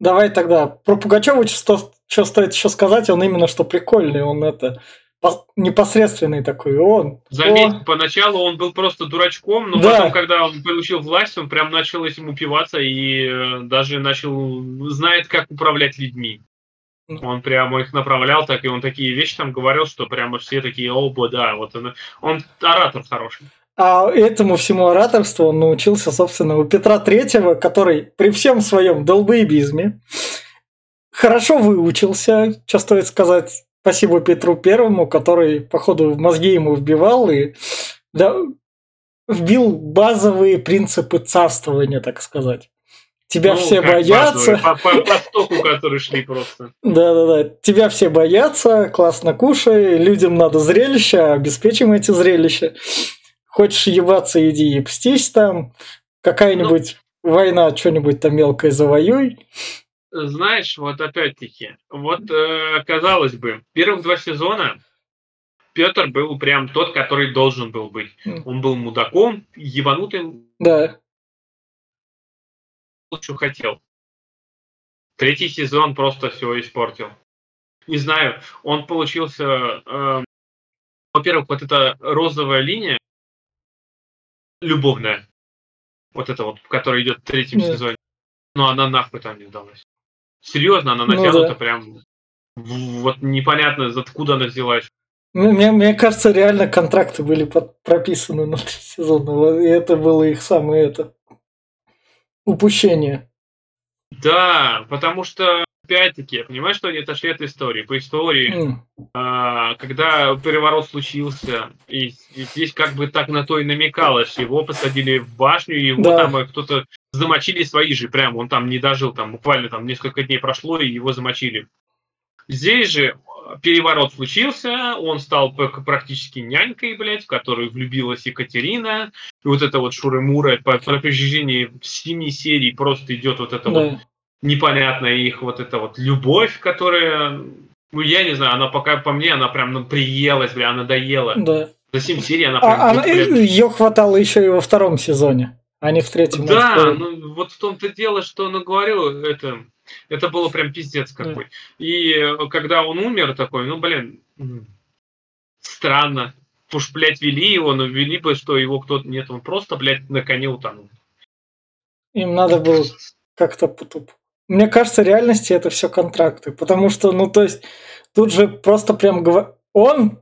давай тогда про Пугачева что, что стоит еще сказать, он именно что прикольный, он это непосредственный такой он. Заметь, о... поначалу он был просто дурачком, но да. потом, когда он получил власть, он прям начал этим упиваться и э, даже начал знает, как управлять людьми. Он прямо их направлял так, и он такие вещи там говорил, что прямо все такие, оба, да, вот он, он оратор хороший. А этому всему ораторству он научился, собственно, у Петра Третьего, который при всем своем долбоебизме хорошо выучился, что стоит сказать, Спасибо Петру Первому, который, походу, в мозги ему вбивал и да, вбил базовые принципы царствования, так сказать. Тебя ну, все боятся. По, по, по стоку, которые шли просто. Да-да-да. Тебя все боятся, классно кушай, людям надо зрелище, обеспечим эти зрелища. Хочешь ебаться, иди и пстись там. Какая-нибудь ну, война, что-нибудь там мелкое завоюй знаешь, вот опять-таки, вот э, казалось бы, первых два сезона Петр был прям тот, который должен был быть. Он был мудаком, ебанутым, Да. Что хотел. Третий сезон просто все испортил. Не знаю, он получился... эм, во-первых, вот эта розовая линия, любовная, вот эта вот, которая идет в третьем Да. сезоне, но она нахуй там не сдалась. Серьезно, она Ну натянута да. прям... Вот непонятно, откуда она взялась. Ну, Мне, мне кажется, реально контракты были под- прописаны на три сезона. И это было их самое это упущение. Да, потому что, опять-таки, я понимаю, что они отошли от истории. По истории, М, а, когда переворот случился, и, и здесь как бы так на то и намекалось, его посадили в башню, и его Да. там э, кто-то замочили свои же, прям он там не дожил, там буквально там несколько дней прошло, и его замочили. Здесь же переворот случился, он стал практически нянькой, блядь, в которую влюбилась Екатерина, и вот это вот Шуры-Мура по, протяжении семи серий просто идет вот это вот да. непонятная их вот эта вот любовь, которая, ну, я не знаю, она пока по мне, она прям ну, приелась, бля, она доела. да. За 7 серий она прям... А, вот, бля, ее хватало еще и во втором сезоне, а не в третьем. да, открыли. ну вот в том-то дело, что, ну, говорю, это, это было прям пиздец какой. И э, когда он умер такой, ну, блин, странно. Уж, блядь, вели его, но вели бы, что его кто-то... Нет, он просто, блядь, на коне утонул. Им надо было как-то потуп. Мне кажется, в реальности это все контракты. Потому что, ну, то есть, тут же просто прям он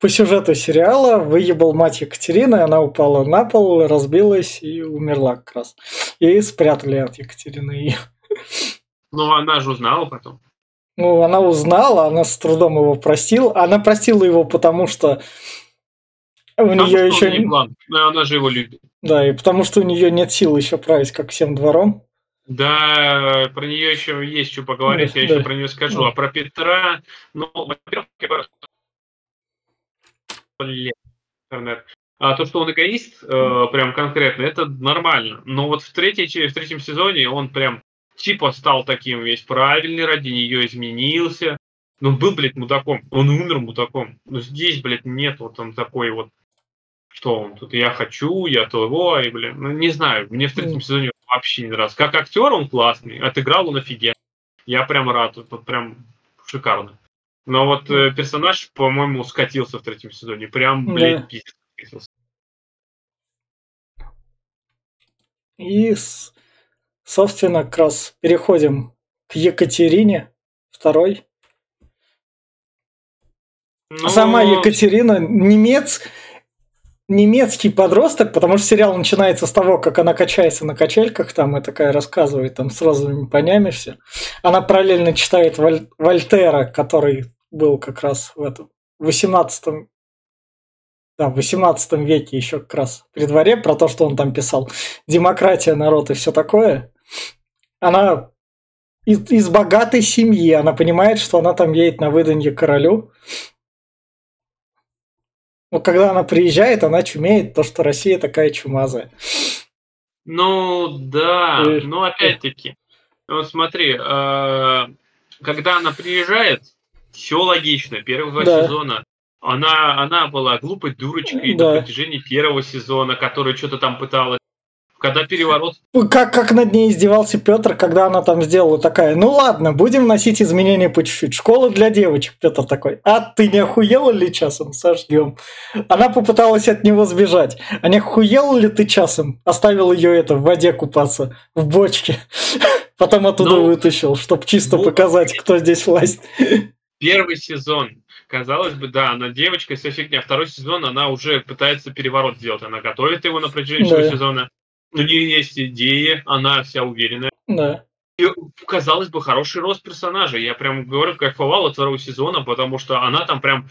по сюжету сериала выебал мать Екатерины, она упала на пол, разбилась и умерла как раз. И спрятали от Екатерины ее. <laughs> Но она же узнала потом. Ну, она узнала, она с трудом его простила. Она простила его, потому что у Потому нее что еще... еблан. Но она же его любит. Да, и потому что у нее нет сил еще править как всем двором. Да, про нее еще есть что поговорить, Да, я еще да. про нее скажу. Да. А про Петра, ну, во-первых, интернет. А то, что он эгоист, э, прям конкретно, это нормально. Но вот в, третьей, в третьем сезоне он прям типа стал таким весь правильный, ради нее изменился. Но он был, блядь, мудаком. Он умер мудаком. Но здесь, блядь, нет вот он такой вот, что он тут, я хочу, я того, и, блин, ну, не знаю, мне в третьем сезоне он вообще не нравится. Как актер он классный, отыграл он офигенно. Я прям рад, вот прям шикарно. Но вот э, персонаж, по-моему, скатился в третьем сезоне. Прям, Да. блядь, пиздец. скатился. И, с- собственно, как раз переходим к Екатерине второй. Ну, Сама Екатерина немец, немецкий подросток, потому что сериал начинается с того, как она качается на качельках, там и такая рассказывает там с розовыми понями все. Она параллельно читает Валь- Вольтера, который был как раз в этом в 18 да, в 18 веке еще как раз при дворе, про то, что он там писал. Демократия, народ и все такое. Она из, из богатой семьи, она понимает, что она там едет на выданье королю. Но когда она приезжает, она чумеет то, что Россия такая чумазая. Ну, да, Э, но опять-таки, вот смотри, э, когда она приезжает, все логично, два Да. сезона, она, она была глупой дурочкой Да. на протяжении первого сезона, которая что-то там пыталась. Когда переворот Как, как над ней издевался Петр, когда она там сделала такая, ну ладно, будем носить изменения по чуть-чуть. Школа для девочек. Петр такой, а ты не охуела ли часом? Сожгем. Она попыталась от него сбежать. А не охуела ли ты часом? Оставил ее это в воде купаться, в бочке. <laughs> Потом оттуда Ну, вытащил, чтобы чисто ну, показать, кто здесь власть. <laughs> первый сезон, казалось бы, да, она девочка, вся фигня. Второй сезон она уже пытается переворот сделать. Она готовит его на протяжении Да. всего сезона. У нее есть идеи, она вся уверенная. Да. И, казалось бы, хороший рост персонажа. Я прям говорю, кайфовал от второго сезона, потому что она там прям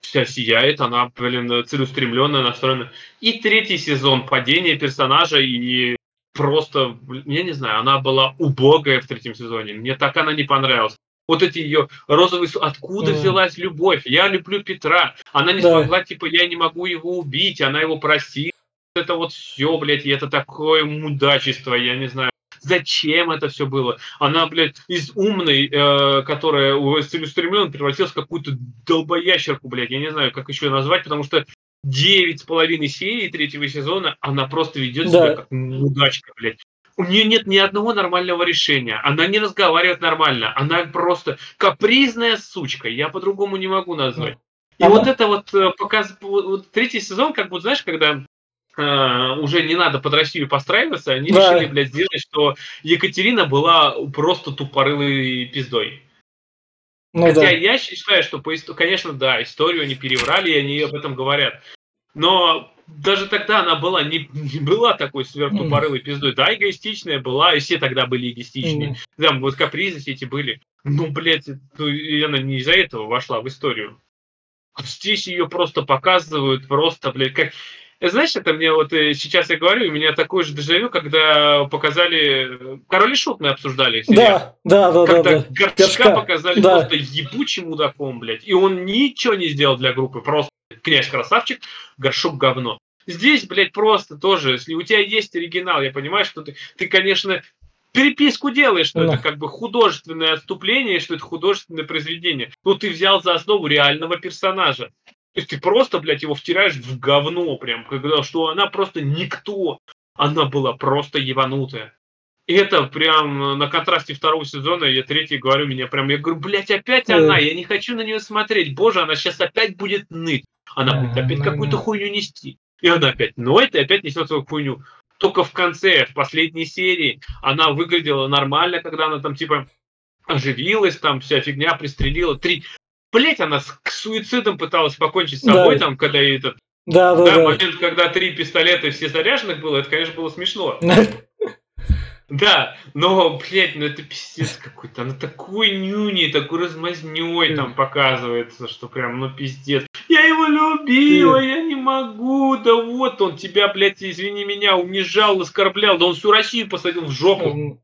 вся сияет, она, блин, целеустремленная, настроена. И третий сезон падение персонажа и просто, я не знаю, она была убогая в третьем сезоне. Мне так она не понравилась. Вот эти ее розовые... Откуда Мгм. взялась любовь? Я люблю Петра. Она не Да. смогла, типа, я не могу его убить. Она его простила. Это вот все, блядь, и это такое мудачество, я не знаю. Зачем это все было? Она, блядь, из умной, э, которая целеустремленно превратилась в какую-то долбоящерку, блядь, я не знаю, как еще назвать, потому что девять с половиной серий третьего сезона она просто ведет да. себя как удачка, блядь. У нее нет ни одного нормального решения. Она не разговаривает нормально. Она просто капризная сучка. Я по-другому не могу назвать. И ага. вот это вот э, показ... Вот третий сезон, как бы, знаешь, когда уже не надо под Россию постраиваться, они да. решили, блядь, сделать, что Екатерина была просто тупорылой пиздой. Ну, Хотя да. я считаю, что, по, конечно, да, историю они переврали, и они об этом говорят. Но даже тогда она была не, не была такой сверхтупорылой пиздой. Да, эгоистичная была, и все тогда были эгоистичные. Mm. Там вот капризы эти были. Ну, блядь, ну, и она не из-за этого вошла в историю. А здесь ее просто показывают, просто, блядь, как... Знаешь, это мне вот э, сейчас я говорю, у меня такое же дежавю, когда показали... Король и Шут мы обсуждали. Да, да, да. Когда да, да. Горчака Першка. показали да. просто ебучим мудаком, блядь. И он ничего не сделал для группы. Просто князь красавчик, горшок говно. Здесь, блядь, просто тоже, если у тебя есть оригинал, я понимаю, что ты, ты конечно, переписку делаешь, что да. это как бы художественное отступление, что это художественное произведение. Но ты взял за основу реального персонажа. То есть ты просто, блядь, его втираешь в говно прям, когда, что она просто никто. Она была просто ебанутая. И это прям на контрасте второго сезона, я третий говорю, меня прям, я говорю, блядь, опять она, я не хочу на нее смотреть, боже, она сейчас опять будет ныть, она будет опять какую-то хуйню нести. И она опять ноет и опять несет свою хуйню. Только в конце, в последней серии, она выглядела нормально, когда она там типа оживилась, там вся фигня пристрелила. Три, блять, она с суицидом пыталась покончить с собой, да. там, когда этот... Да, да, да. да. момент, когда три пистолета все заряженных было, это, конечно, было смешно. <laughs> Да, но, блядь, ну это пиздец какой-то. Она такой нюни, такой размазнёй там показывается, что прям, ну пиздец. Я его любила, я не могу, да вот он тебя, блядь, извини меня, унижал, оскорблял, да он всю Россию посадил в жопу.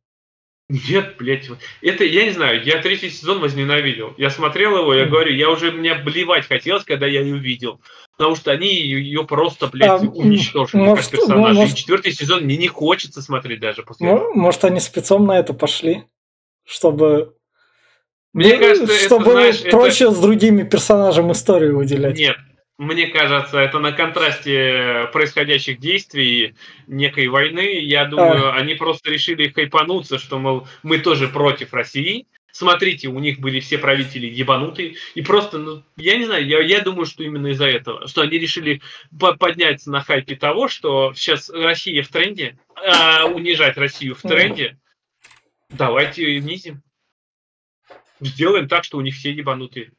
Нет, блядь, это, я не знаю, я третий сезон возненавидел. Я смотрел его, я говорю, я уже, мне блевать хотелось, когда я ее увидел. Потому что они ее просто, блядь, а, уничтожили может, как персонажа. Может, И четвертый сезон мне не хочется смотреть даже после ну, этого. Может, они спецом на это пошли, чтобы... Мне кажется, чтобы это, знаешь, проще это... с другими персонажами историю выделять. Нет, мне кажется, это на контрасте происходящих действий некой войны. Я думаю, а. они просто решили хайпануться, что, мол, мы тоже против России. Смотрите, у них были все правители ебанутые. И просто, ну, я не знаю, я, я думаю, что именно из-за этого. Что они решили подняться на хайпе того, что сейчас Россия в тренде, а унижать Россию в тренде. Давайте унизим. Сделаем так, что у них все ебанутые.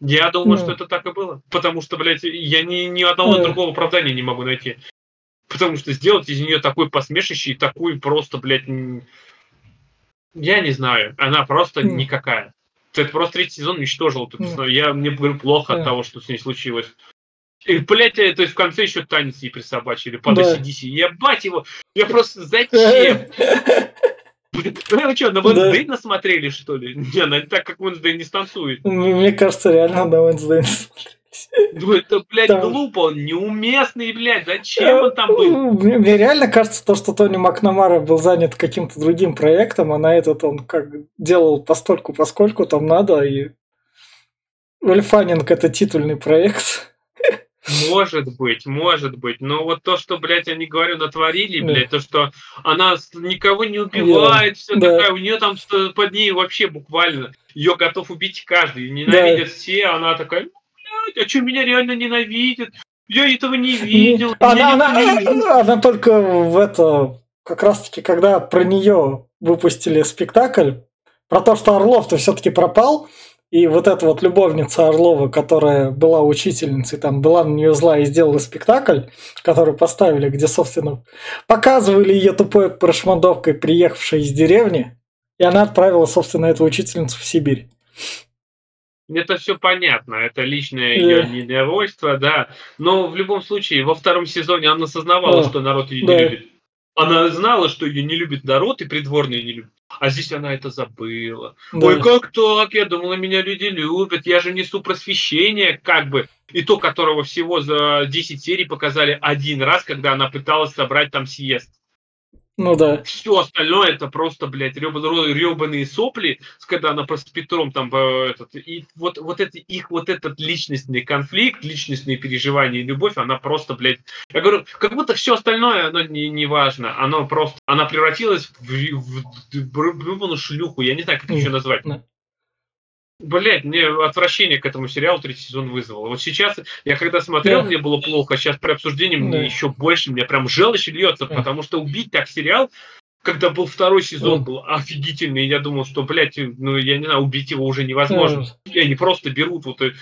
Я думаю, mm. что это так и было. Потому что, блядь, я ни, ни одного mm. другого оправдания не могу найти. Потому что сделать из нее такой посмешище и такой просто, блядь, я не знаю. Она просто mm. никакая. Это просто третий сезон уничтожил. Mm. Я, мне говорю плохо mm. от того, что с ней случилось. И, блядь, то есть в конце еще танец ей присобачили под да. ACDC. Я бать его. Я просто зачем? <laughs> Ну что, на Wednesday да. насмотрели, что ли? Не, ну так как Wednesday не станцует. Мне кажется, реально на Wednesday ну это, блядь, там... глупо, он неуместный, блядь, зачем он там был? Мне, мне реально кажется, то, что Тони Макнамара был занят каким-то другим проектом, а на этот он как делал постольку, поскольку там надо, и Ульфанинг это титульный проект. Может быть, может быть. Но вот то, что, блядь, они, говорю, натворили, блядь, то, что она никого не убивает, все да. такая, у нее там под ней вообще буквально, ее готов убить каждый, ненавидят да. все, она такая, блядь, а что меня реально ненавидят? Я этого не видел. Она, она, не видел. <laughs> она только в это, как раз-таки, когда про нее выпустили спектакль, про то, что Орлов-то все-таки пропал, и вот эта вот любовница Орлова, которая была учительницей, там была на нее зла и сделала спектакль, который поставили, где, собственно, показывали ее тупой прошмандовкой, приехавшей из деревни, и она отправила, собственно, эту учительницу в Сибирь. Это все понятно, это личное ее недовольство, да. Но в любом случае, во втором сезоне она осознавала, да. что народ ее да. не любит. Она знала, что ее не любит народ и придворные не любят. А здесь она это забыла. Да. Ой, как так? Я думала, меня люди любят. Я же несу просвещение, как бы. И то, которого всего за 10 серий показали один раз, когда она пыталась собрать там съезд. Ну да. Все остальное это просто, блядь, ребаные сопли, когда она просто с Петром там э, этот, и вот, вот это их вот этот личностный конфликт, личностные переживания и любовь, она просто, блядь, я говорю, как будто все остальное, оно не, не важно, оно просто, она превратилась в, в, в, в шлюху, я не знаю, как это еще назвать. Блять, мне отвращение к этому сериалу третий сезон вызвало. Вот сейчас, я когда смотрел, yeah. мне было плохо, сейчас при обсуждении yeah. мне еще больше, мне прям желчь льется, yeah. потому что убить так сериал, когда был второй сезон, был офигительный, я думал, что, блядь, ну, я не знаю, убить его уже невозможно. И они просто берут вот... Э,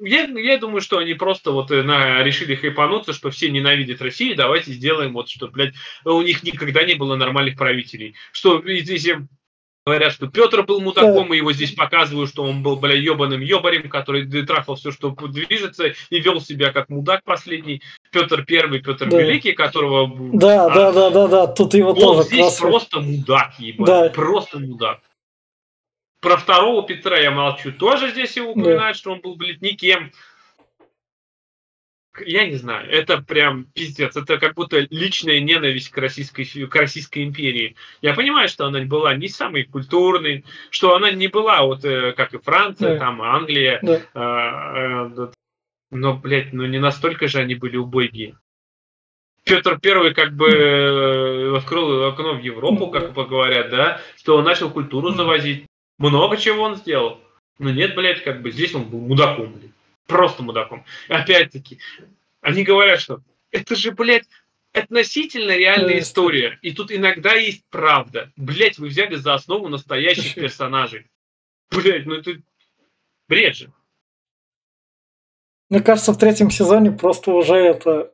я, я думаю, что они просто вот э, на, решили хайпануться, что все ненавидят Россию, давайте сделаем вот, что, блядь, у них никогда не было нормальных правителей. Что, если Говорят, что Петр был мудаком, и его здесь показывают, что он был, бля, ебаным ебарем, который трахал все, что движется, и вел себя как мудак последний. Петр Первый, Петр да. Великий, которого... Да, а, да, да, да, да, тут его он тоже здесь красный. просто мудак, ебать, да. просто мудак. Про второго Петра я молчу. Тоже здесь его упоминают, да. что он был, блядь, никем я не знаю, это прям пиздец, это как будто личная ненависть к Российской, к Российской империи. Я понимаю, что она была не самой культурной, что она не была вот э, как и Франция, да. там Англия, да. э, э, но, блядь, ну не настолько же они были убогие. Петр Первый как бы э, открыл окно в Европу, как говорят, да, что он начал культуру завозить. Много чего он сделал. Но нет, блядь, как бы здесь он был мудаком, блядь просто мудаком. Опять-таки, они говорят, что это же, блядь, относительно реальная история. И тут иногда есть правда. Блять, вы взяли за основу настоящих персонажей. Блять, ну это бред же. Мне кажется, в третьем сезоне просто уже это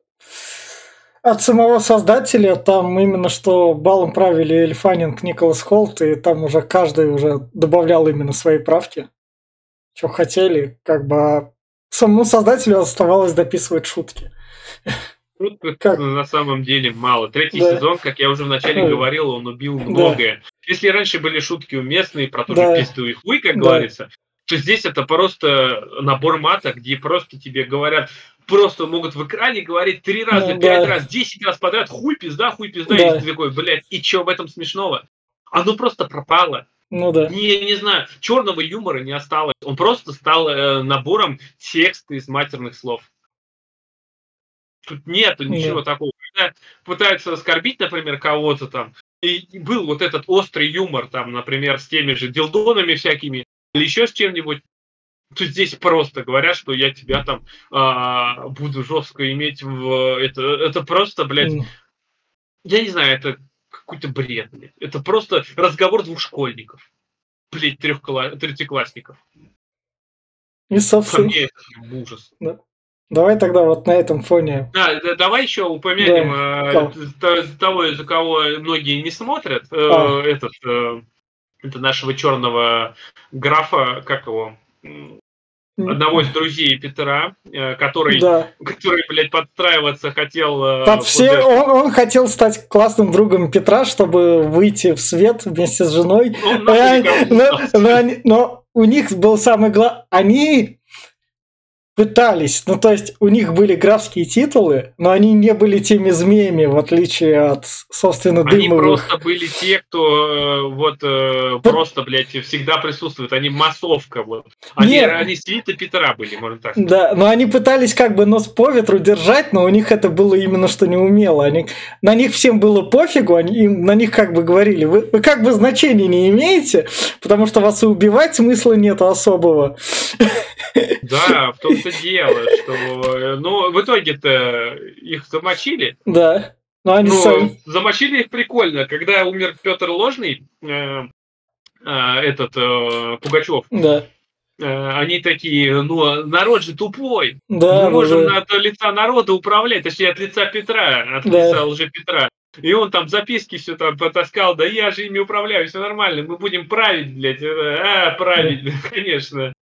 от самого создателя, там именно что балом правили Эльфанинг, Николас Холт, и там уже каждый уже добавлял именно свои правки, что хотели, как бы а самому создателю оставалось дописывать шутки. Как? на самом деле мало. Третий да. сезон, как я уже вначале говорил, он убил многое. Да. Если раньше были шутки уместные про ту да. же писту и хуй, как да. говорится, то здесь это просто набор мата, где просто тебе говорят, просто могут в экране говорить три раза, ну, пять да. раз, десять раз подряд, хуй пизда, хуй пизда, да. и ты такой, блядь, и что в этом смешного? Оно просто пропало. Ну да. Не, не знаю, черного юмора не осталось. Он просто стал э, набором текста из матерных слов. Тут нету ничего Нет. такого. Когда пытаются оскорбить, например, кого-то там, и был вот этот острый юмор, там, например, с теми же дилдонами всякими, или еще с чем-нибудь, то здесь просто говорят, что я тебя там а, буду жестко иметь в... Это, это просто, блядь, mm. я не знаю, это какой-то бред, блядь. Это просто разговор двух школьников. Блядь, трехкла... третьеклассников. И, собственно... По мне это ужас. Да. Давай тогда вот на этом фоне. Да, да давай еще упомянем да. э, того, за кого многие не смотрят. Э, а. Этот, э, это нашего черного графа, как его? Одного из друзей Петра, э, который, да. который блядь, подстраиваться хотел. Э, Под все, он, он хотел стать классным другом Петра, чтобы выйти в свет вместе с женой. но, но, но, но у них был самый главный... Они пытались. Ну, то есть, у них были графские титулы, но они не были теми змеями, в отличие от, собственно, дымовых. Они просто были те, кто э, вот э, просто, блядь, всегда присутствует. Они массовка, вот. Они, Нет. они свита Петра были, можно так сказать. Да, но они пытались как бы нос по ветру держать, но у них это было именно что не умело. Они, на них всем было пофигу, они, им, на них как бы говорили, вы, вы как бы значения не имеете, потому что вас и убивать смысла нету особого. Да, в том-то дело, что... Ну, в итоге-то их замочили. Да. Но они ну, сами... замочили их прикольно. Когда умер Петр Ложный, э, э, этот э, Пугачев, да. э, они такие, ну, народ же тупой. Да, Мы можем да. от лица народа управлять, точнее, от лица Петра, от да. лица лже Петра. И он там записки все там потаскал, да я же ими управляю, все нормально, мы будем править, блядь, а, править, <laughs> конечно.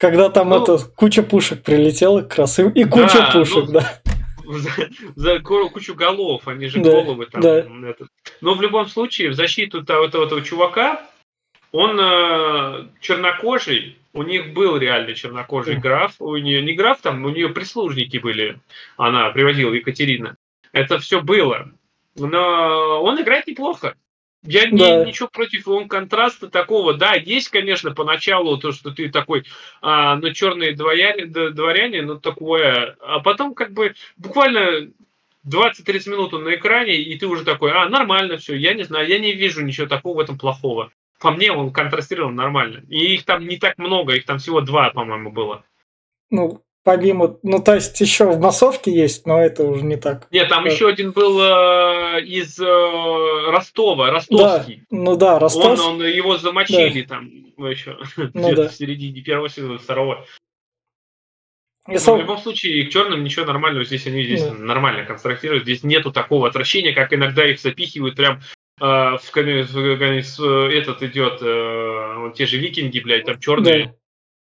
Когда там ну, это куча пушек прилетела как раз, и, и куча да, пушек, ну, да. За, за кучу голов, они же да, головы там. Да. Это. Но в любом случае, в защиту того, этого, этого чувака, он э, чернокожий, у них был реально чернокожий mm. граф, у нее не граф, там у нее прислужники были, она приводила Екатерина. Это все было. Но он играет неплохо. Я да. не, ничего против он контраста такого, да, есть, конечно, поначалу то, что ты такой, а, ну, черные дворяне, дворяне, ну, такое, а потом как бы буквально 20-30 минут он на экране, и ты уже такой, а, нормально все, я не знаю, я не вижу ничего такого в этом плохого. По мне он контрастировал нормально. И их там не так много, их там всего два, по-моему, было. Ну, помимо, ну то есть еще в массовке есть, но это уже не так. Нет, там да. еще один был э, из э, Ростова, ростовский. Да, ну да, Ростов. Он, он его замочили да. там еще ну, <laughs> да. в середине первого сезона, второго. И Но в любом случае, к черным ничего нормального здесь они здесь да. нормально конструктируют. Здесь нету такого отвращения, как иногда их запихивают прям э, в, в конец, этот идет, э, те же викинги, блядь, там черные. Да.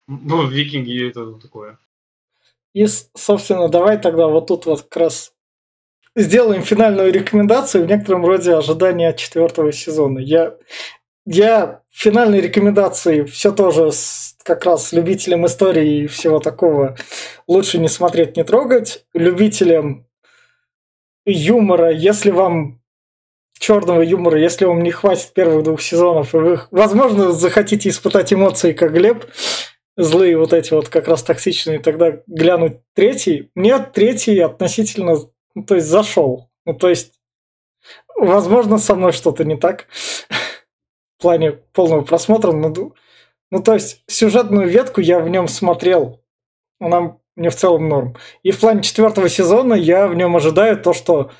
Ну, викинги это такое. И, собственно, давай тогда вот тут вот как раз сделаем финальную рекомендацию в некотором роде ожидания четвертого сезона. Я, я финальные рекомендации все тоже с, как раз любителям истории и всего такого лучше не смотреть, не трогать. Любителям юмора, если вам черного юмора, если вам не хватит первых двух сезонов, и вы, возможно, захотите испытать эмоции, как Глеб, злые вот эти вот как раз токсичные, тогда глянуть третий. Мне третий относительно, ну, то есть зашел. Ну, то есть, возможно, со мной что-то не так <laughs> в плане полного просмотра. Ну, ну, то есть, сюжетную ветку я в нем смотрел. Она мне в целом норм. И в плане четвертого сезона я в нем ожидаю то, что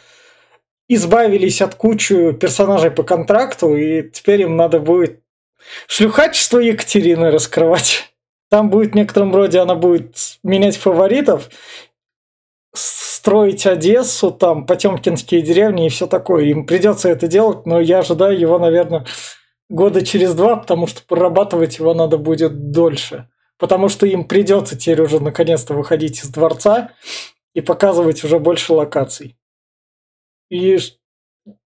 избавились от кучи персонажей по контракту, и теперь им надо будет шлюхачество Екатерины раскрывать. <laughs> Там будет в некотором роде, она будет менять фаворитов, строить Одессу, там, Потемкинские деревни и все такое. Им придется это делать, но я ожидаю его, наверное, года через два, потому что прорабатывать его надо будет дольше. Потому что им придется теперь уже наконец-то выходить из дворца и показывать уже больше локаций. И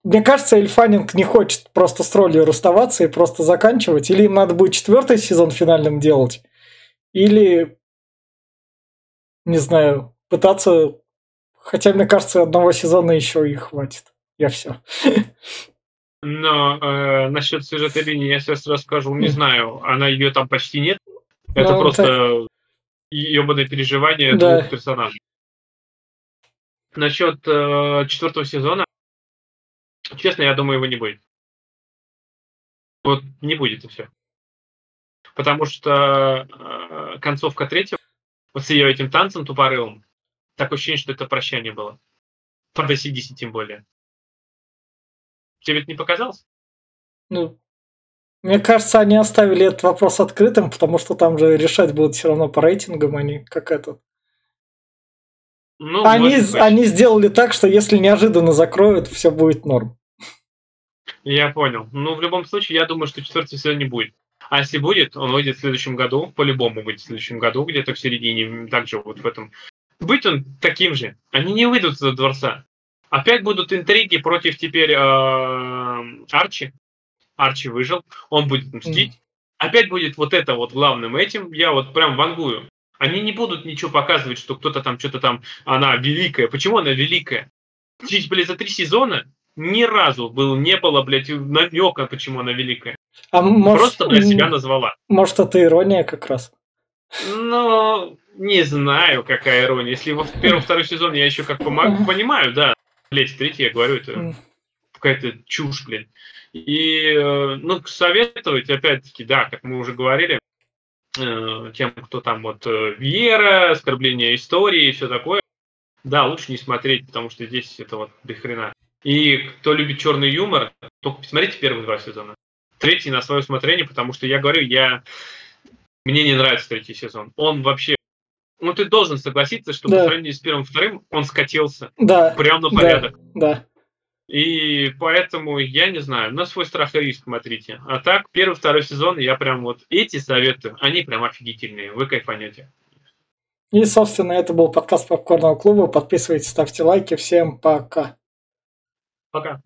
мне кажется, Эльфанинг не хочет просто с ролью расставаться и просто заканчивать. Или им надо будет четвертый сезон финальным делать, или, не знаю, пытаться... Хотя, мне кажется, одного сезона еще и хватит. Я все. Но э, насчет сюжетной линии я сейчас расскажу. Не знаю, она ее там почти нет. Это ну, просто так... ебаное переживание да. двух персонажей. Насчет э, четвертого сезона, честно, я думаю, его не будет. Вот не будет и все потому что э, концовка третьего, вот с ее этим танцем тупорылым, такое ощущение, что это прощание было. По Досидисе тем более. Тебе это не показалось? Ну, мне кажется, они оставили этот вопрос открытым, потому что там же решать будут все равно по рейтингам, а не как этот. Ну, они, они сделали так, что если неожиданно закроют, все будет норм. Я понял. Ну, в любом случае, я думаю, что четвертый сезон не будет. А если будет, он выйдет в следующем году, по-любому будет в следующем году, где-то в середине, также вот в этом. Быть он таким же. Они не выйдут из дворца. Опять будут интриги против теперь э, Арчи. Арчи выжил, он будет мстить. Mm. Опять будет вот это вот главным этим. Я вот прям вангую. Они не будут ничего показывать, что кто-то там что-то там, она великая. Почему она великая? Блин, за три сезона ни разу был, не было, блядь, намека, почему она великая. А может, Просто для себя назвала. Может, это ирония как раз? Ну, не знаю, какая ирония. Если в первом, второй сезон я еще как помогу, понимаю, да. Блять, третий, я говорю, это какая-то чушь, блин. И, э, ну, советовать, опять-таки, да, как мы уже говорили, э, тем, кто там вот э, вера, оскорбление истории и все такое, да, лучше не смотреть, потому что здесь это вот до хрена. И кто любит черный юмор, только посмотрите первые два сезона третий на свое усмотрение, потому что я говорю, я мне не нравится третий сезон. Он вообще ну, ты должен согласиться, что да. по сравнению с первым вторым он скатился. Да. Прям на порядок. Да. да. И поэтому, я не знаю, на свой страх и риск смотрите. А так, первый, второй сезон, я прям вот эти советы, они прям офигительные. Вы кайфанете. И, собственно, это был подкаст Попкорного клуба. Подписывайтесь, ставьте лайки. Всем пока. Пока.